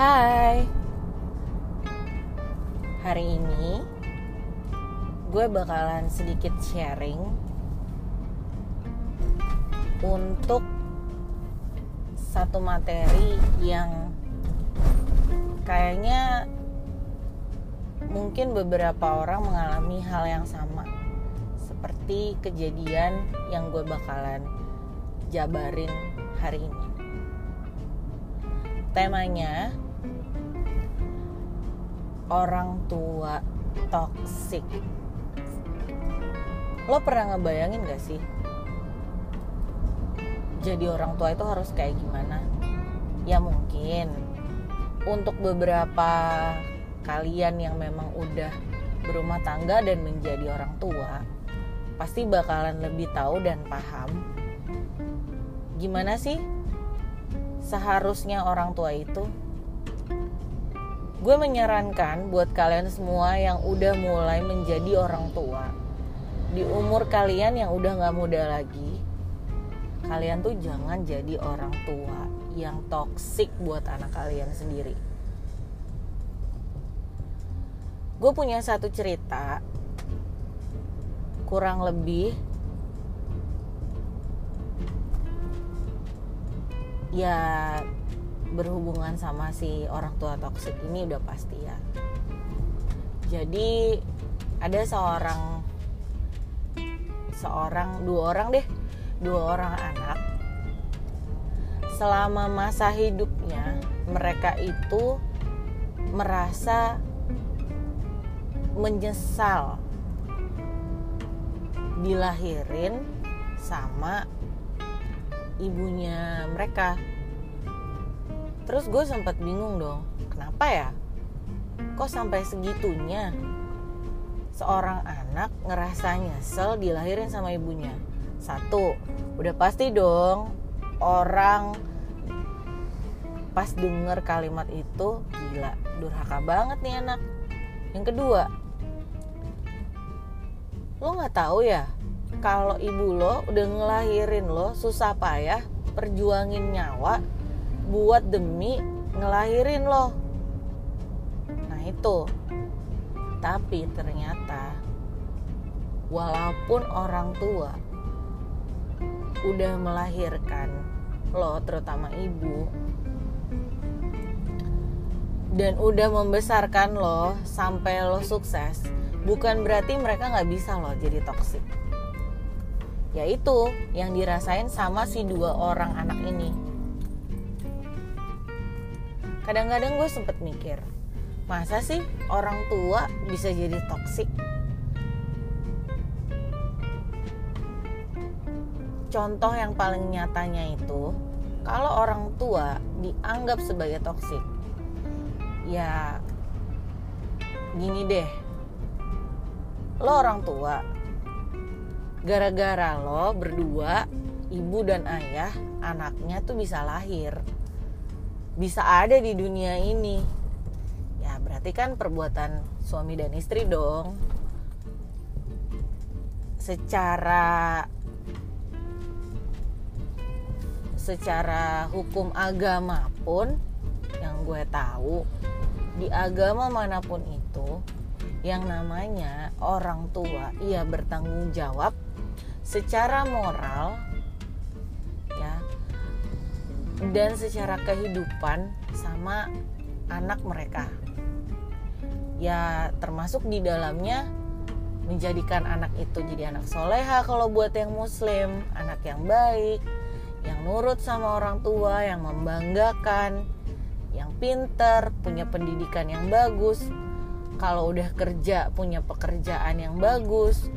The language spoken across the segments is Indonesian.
Hai. Hari ini Gue bakalan sedikit sharing Untuk Satu materi yang Kayaknya Mungkin beberapa orang mengalami hal yang sama Seperti kejadian yang gue bakalan jabarin hari ini. Temanya orang tua toxic. Lo pernah ngebayangin gak sih? Jadi orang tua itu harus kayak gimana? Ya mungkin untuk beberapa kalian yang memang udah berumah tangga dan menjadi orang tua, pasti bakalan lebih tahu dan paham gimana sih seharusnya orang tua itu gue menyarankan buat kalian semua yang udah mulai menjadi orang tua di umur kalian yang udah gak muda lagi kalian tuh jangan jadi orang tua yang toksik buat anak kalian sendiri. Gue punya satu cerita kurang lebih ya berhubungan sama si orang tua toksik ini udah pasti ya. Jadi ada seorang seorang dua orang deh dua orang anak. Selama masa hidupnya mereka itu merasa menyesal dilahirin sama ibunya mereka terus gue sempat bingung dong kenapa ya kok sampai segitunya seorang anak ngerasa nyesel dilahirin sama ibunya? Satu udah pasti dong orang pas denger kalimat itu gila durhaka banget nih anak. Yang kedua lo nggak tahu ya kalau ibu lo udah ngelahirin lo susah payah perjuangin nyawa buat demi ngelahirin lo. Nah itu. Tapi ternyata walaupun orang tua udah melahirkan lo terutama ibu dan udah membesarkan lo sampai lo sukses bukan berarti mereka nggak bisa lo jadi toksik. Yaitu yang dirasain sama si dua orang anak ini kadang-kadang gue sempet mikir masa sih orang tua bisa jadi toksik? Contoh yang paling nyatanya itu kalau orang tua dianggap sebagai toksik ya gini deh. Lo orang tua gara-gara lo berdua ibu dan ayah anaknya tuh bisa lahir bisa ada di dunia ini. Ya berarti kan perbuatan suami dan istri dong. Secara secara hukum agama pun yang gue tahu di agama mana pun itu yang namanya orang tua ia bertanggung jawab secara moral dan secara kehidupan sama anak mereka. Ya termasuk di dalamnya menjadikan anak itu jadi anak soleha kalau buat yang muslim. Anak yang baik yang nurut sama orang tua yang membanggakan yang pinter punya pendidikan yang bagus. Kalau udah kerja punya pekerjaan yang bagus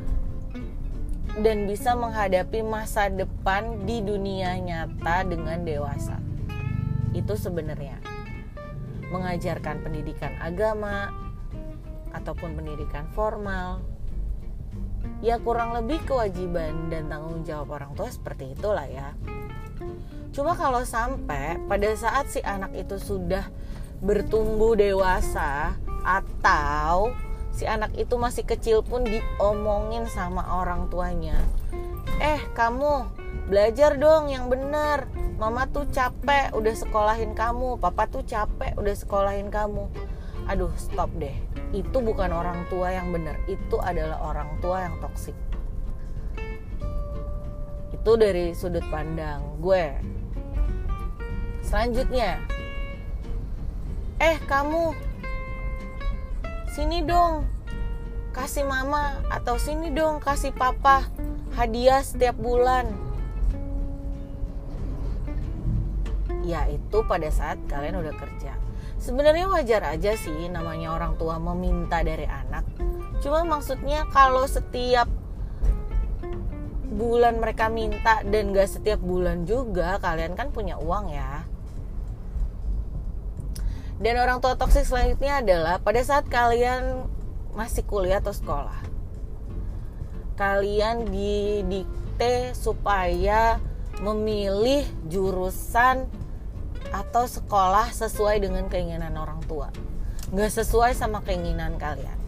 dan bisa menghadapi masa depan di dunia nyata dengan dewasa. Itu sebenarnya mengajarkan pendidikan agama ataupun pendidikan formal. Ya kurang lebih kewajiban dan tanggung jawab orang tua seperti itulah ya. Cuma kalau sampai pada saat si anak itu sudah bertumbuh dewasa atau si anak itu masih kecil pun diomongin sama orang tuanya. Eh kamu belajar dong yang benar. Mama tuh capek udah sekolahin kamu. Papa tuh capek udah sekolahin kamu. Aduh stop deh. Itu bukan orang tua yang benar. Itu adalah orang tua yang toksik. Itu dari sudut pandang gue. Selanjutnya. Eh kamu sini dong. Kasih mama atau sini dong kasih papa hadiah setiap bulan. Ya itu pada saat kalian udah kerja. Sebenarnya wajar aja sih namanya orang tua meminta dari anak. Cuma maksudnya kalau setiap bulan mereka minta dan gak setiap bulan juga kalian kan punya uang ya dan orang tua toksik selanjutnya adalah pada saat kalian masih kuliah atau sekolah kalian didikte supaya memilih jurusan atau sekolah sesuai dengan keinginan orang tua. Nggak sesuai sama keinginan kalian.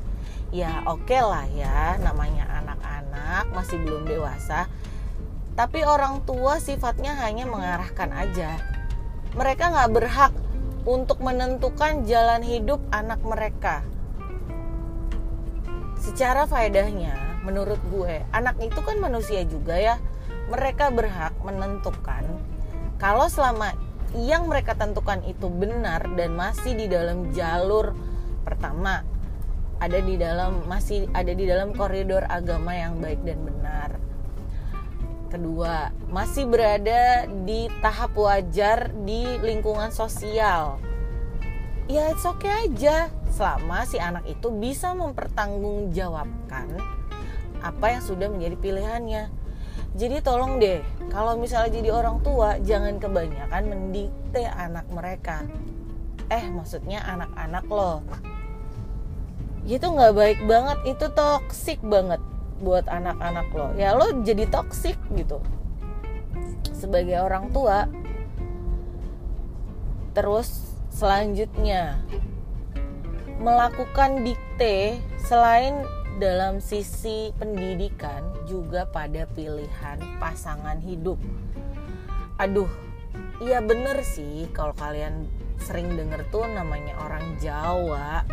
Ya oke okay lah ya namanya anak-anak masih belum dewasa. Tapi orang tua sifatnya hanya mengarahkan aja. Mereka nggak berhak untuk menentukan jalan hidup anak mereka secara faedahnya menurut gue anak itu kan manusia juga ya mereka berhak menentukan kalau selama yang mereka tentukan itu benar dan masih di dalam jalur pertama ada di dalam masih ada di dalam koridor agama yang baik dan benar. Kedua, masih berada di tahap wajar di lingkungan sosial. Ya, it's okay aja. Selama si anak itu bisa mempertanggungjawabkan apa yang sudah menjadi pilihannya. Jadi tolong deh kalau misalnya jadi orang tua jangan kebanyakan mendikte anak mereka. Eh maksudnya anak-anak lo. Itu nggak baik banget itu toksik banget buat anak-anak lo. Ya lo jadi toksik gitu. Sebagai orang tua. Terus selanjutnya melakukan dikte selain dalam sisi pendidikan juga pada pilihan pasangan hidup. Aduh, iya bener sih kalau kalian sering denger tuh namanya orang Jawa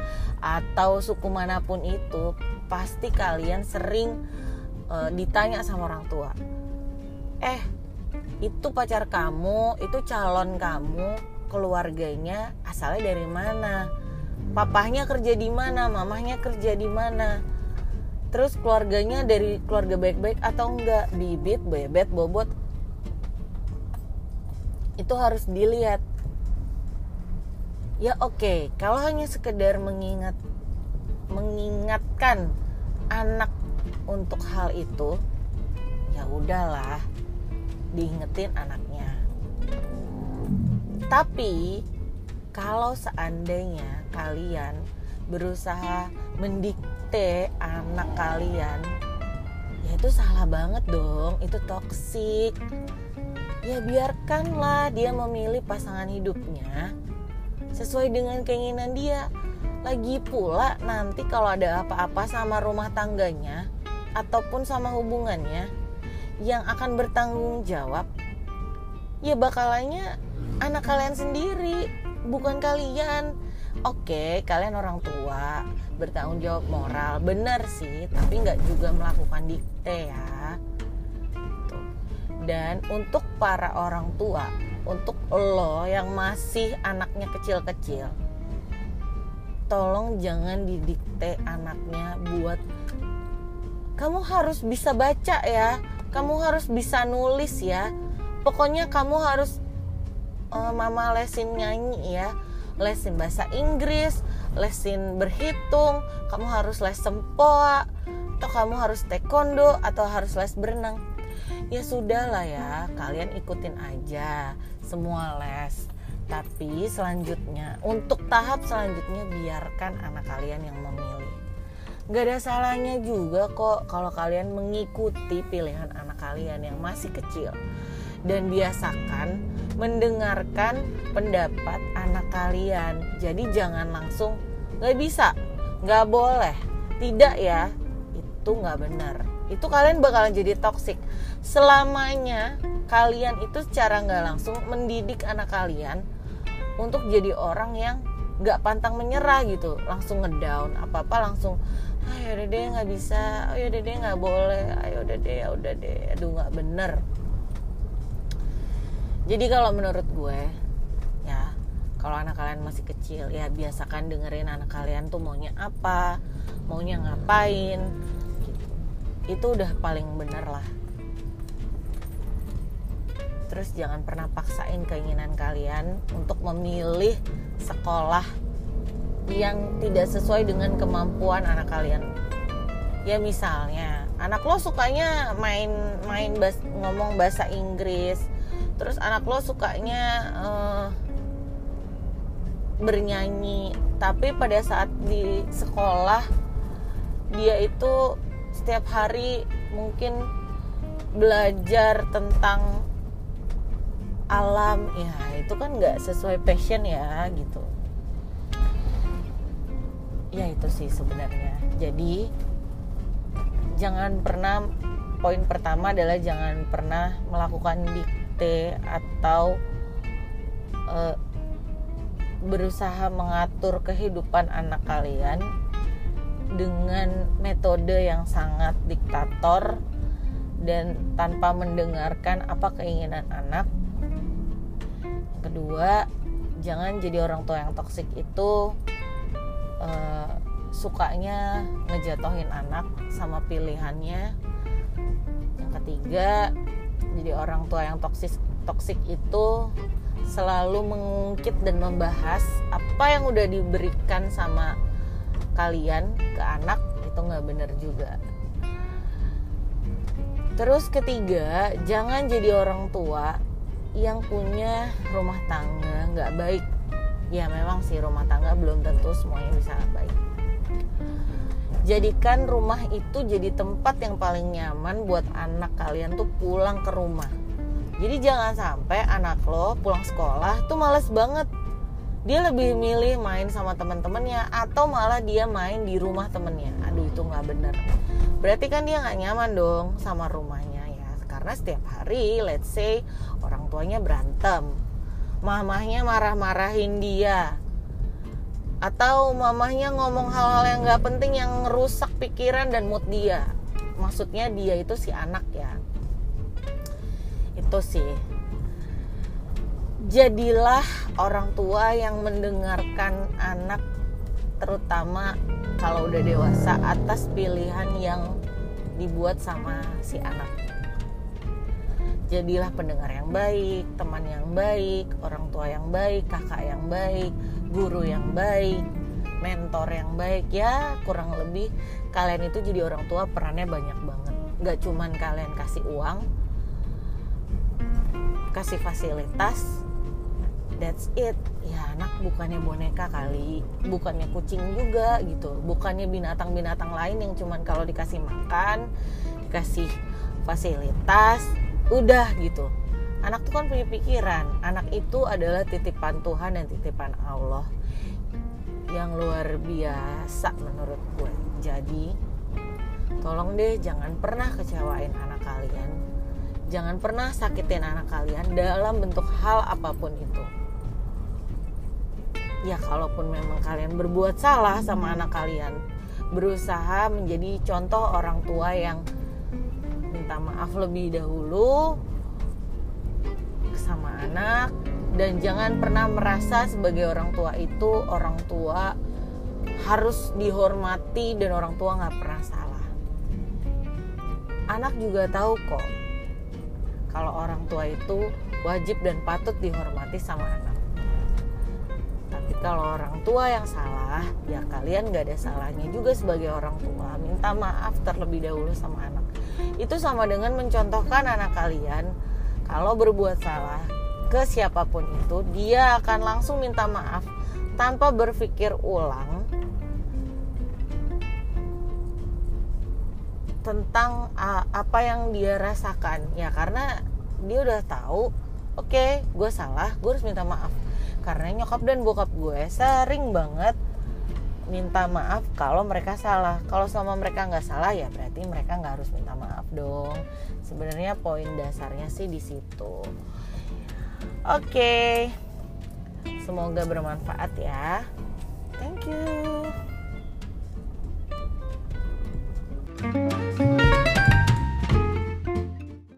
atau suku mana pun itu pasti kalian sering uh, ditanya sama orang tua. Eh, itu pacar kamu, itu calon kamu, keluarganya asalnya dari mana? Papahnya kerja di mana, mamahnya kerja di mana? terus keluarganya dari keluarga baik-baik atau enggak bibit bebet bobot itu harus dilihat ya oke okay. kalau hanya sekedar mengingat mengingatkan anak untuk hal itu ya udahlah diingetin anaknya. Tapi kalau seandainya kalian berusaha mendikte anak kalian ya itu salah banget dong itu toksik. Ya biarkanlah dia memilih pasangan hidupnya sesuai dengan keinginan dia lagi pula nanti kalau ada apa-apa sama rumah tangganya ataupun sama hubungannya yang akan bertanggung jawab ya bakalannya anak kalian sendiri bukan kalian. Oke kalian orang tua bertanggung jawab moral benar sih tapi nggak juga melakukan dikte ya. Dan untuk para orang tua untuk lo yang masih anaknya kecil-kecil tolong jangan didikte anaknya buat kamu harus bisa baca ya kamu harus bisa nulis ya pokoknya kamu harus uh, mama lesin nyanyi ya lesin bahasa Inggris, lesin berhitung, kamu harus les sempoa, atau kamu harus taekwondo atau harus les berenang. Ya sudah lah ya, kalian ikutin aja semua les. Tapi selanjutnya, untuk tahap selanjutnya biarkan anak kalian yang memilih. Gak ada salahnya juga kok kalau kalian mengikuti pilihan anak kalian yang masih kecil dan biasakan mendengarkan pendapat anak kalian. Jadi jangan langsung nggak bisa, nggak boleh, tidak ya, itu nggak benar. itu kalian bakalan jadi toksik selamanya kalian itu secara nggak langsung mendidik anak kalian untuk jadi orang yang nggak pantang menyerah gitu. Langsung ngedown apa apa langsung ayo udah deh nggak bisa. Ayo udah deh nggak boleh. Ayo udah deh ya udah deh. Aduh nggak bener. Jadi kalau menurut gue ya kalau anak kalian masih kecil ya biasakan dengerin anak kalian tuh maunya apa maunya ngapain gitu. itu udah paling bener lah terus jangan pernah paksain keinginan kalian untuk memilih sekolah yang tidak sesuai dengan kemampuan anak kalian. Ya misalnya anak lo sukanya main main bas, ngomong bahasa Inggris. Terus anak lo sukanya uh, bernyanyi. Tapi pada saat di sekolah dia itu setiap hari mungkin belajar tentang alam ya itu kan nggak sesuai passion ya gitu ya itu sih sebenarnya jadi jangan pernah poin pertama adalah jangan pernah melakukan dikte atau uh, berusaha mengatur kehidupan anak kalian dengan metode yang sangat diktator dan tanpa mendengarkan apa keinginan anak. Kedua, jangan jadi orang tua yang toksik itu uh, sukanya ngejatohin anak sama pilihannya. Yang ketiga jadi orang tua yang toksis toksik itu selalu mengungkit dan membahas apa yang udah diberikan sama kalian ke anak itu nggak bener juga. Terus ketiga jangan jadi orang tua yang punya rumah tangga nggak baik. Ya memang sih rumah tangga belum tentu semuanya bisa baik. Jadikan rumah itu jadi tempat yang paling nyaman buat anak kalian tuh pulang ke rumah. Jadi jangan sampai anak lo pulang sekolah tuh males banget. Dia lebih milih main sama teman-temannya atau malah dia main di rumah temennya. Aduh itu nggak bener. Berarti kan dia nggak nyaman dong sama rumahnya. ya karena setiap hari let's say orang tuanya berantem. Mamahnya marah-marahin dia. Atau mamahnya ngomong hal-hal yang gak penting yang rusak pikiran dan mood dia. Maksudnya dia itu si anak ya. Itu sih. Jadilah orang tua yang mendengarkan anak terutama kalau udah dewasa atas pilihan yang dibuat sama si anak jadilah pendengar yang baik, teman yang baik, orang tua yang baik, kakak yang baik, guru yang baik, mentor yang baik. Ya kurang lebih kalian itu jadi orang tua perannya banyak banget. Gak cuman kalian kasih uang kasih fasilitas that's it. Ya anak bukannya boneka kali bukannya kucing juga gitu. Bukannya binatang-binatang lain yang cuman kalau dikasih makan dikasih fasilitas udah gitu. Anak tuh kan punya pikiran. Anak itu adalah titipan Tuhan dan titipan Allah yang luar biasa menurut gue. Jadi tolong deh jangan pernah kecewain anak kalian. Jangan pernah sakitin anak kalian dalam bentuk hal apa pun itu. Ya kalaupun memang kalian berbuat salah sama anak kalian berusaha menjadi contoh orang tua yang minta maaf lebih dahulu sama anak dan jangan pernah merasa sebagai orang tua itu orang tua harus dihormati dan orang tua nggak pernah salah. Anak juga tahu kok kalau orang tua itu wajib dan patut dihormati sama anak. Tapi kalau orang tua yang salah ya kalian nggak ada salahnya juga sebagai orang tua. Minta maaf terlebih dahulu sama anak itu sama dengan mencontohkan anak kalian kalau berbuat salah ke siapa pun itu dia akan langsung minta maaf tanpa berpikir ulang tentang apa yang dia rasakan. Ya karena dia udah tahu oke okay, gue salah gue harus minta maaf. Karena nyokap dan bokap gue sering banget minta maaf kalau mereka salah. Kalau sama mereka nggak salah ya berarti mereka nggak harus minta maaf dong. Sebenarnya poin dasarnya sih di situ. Oke. Okay. semoga bermanfaat ya. Thank you thank you.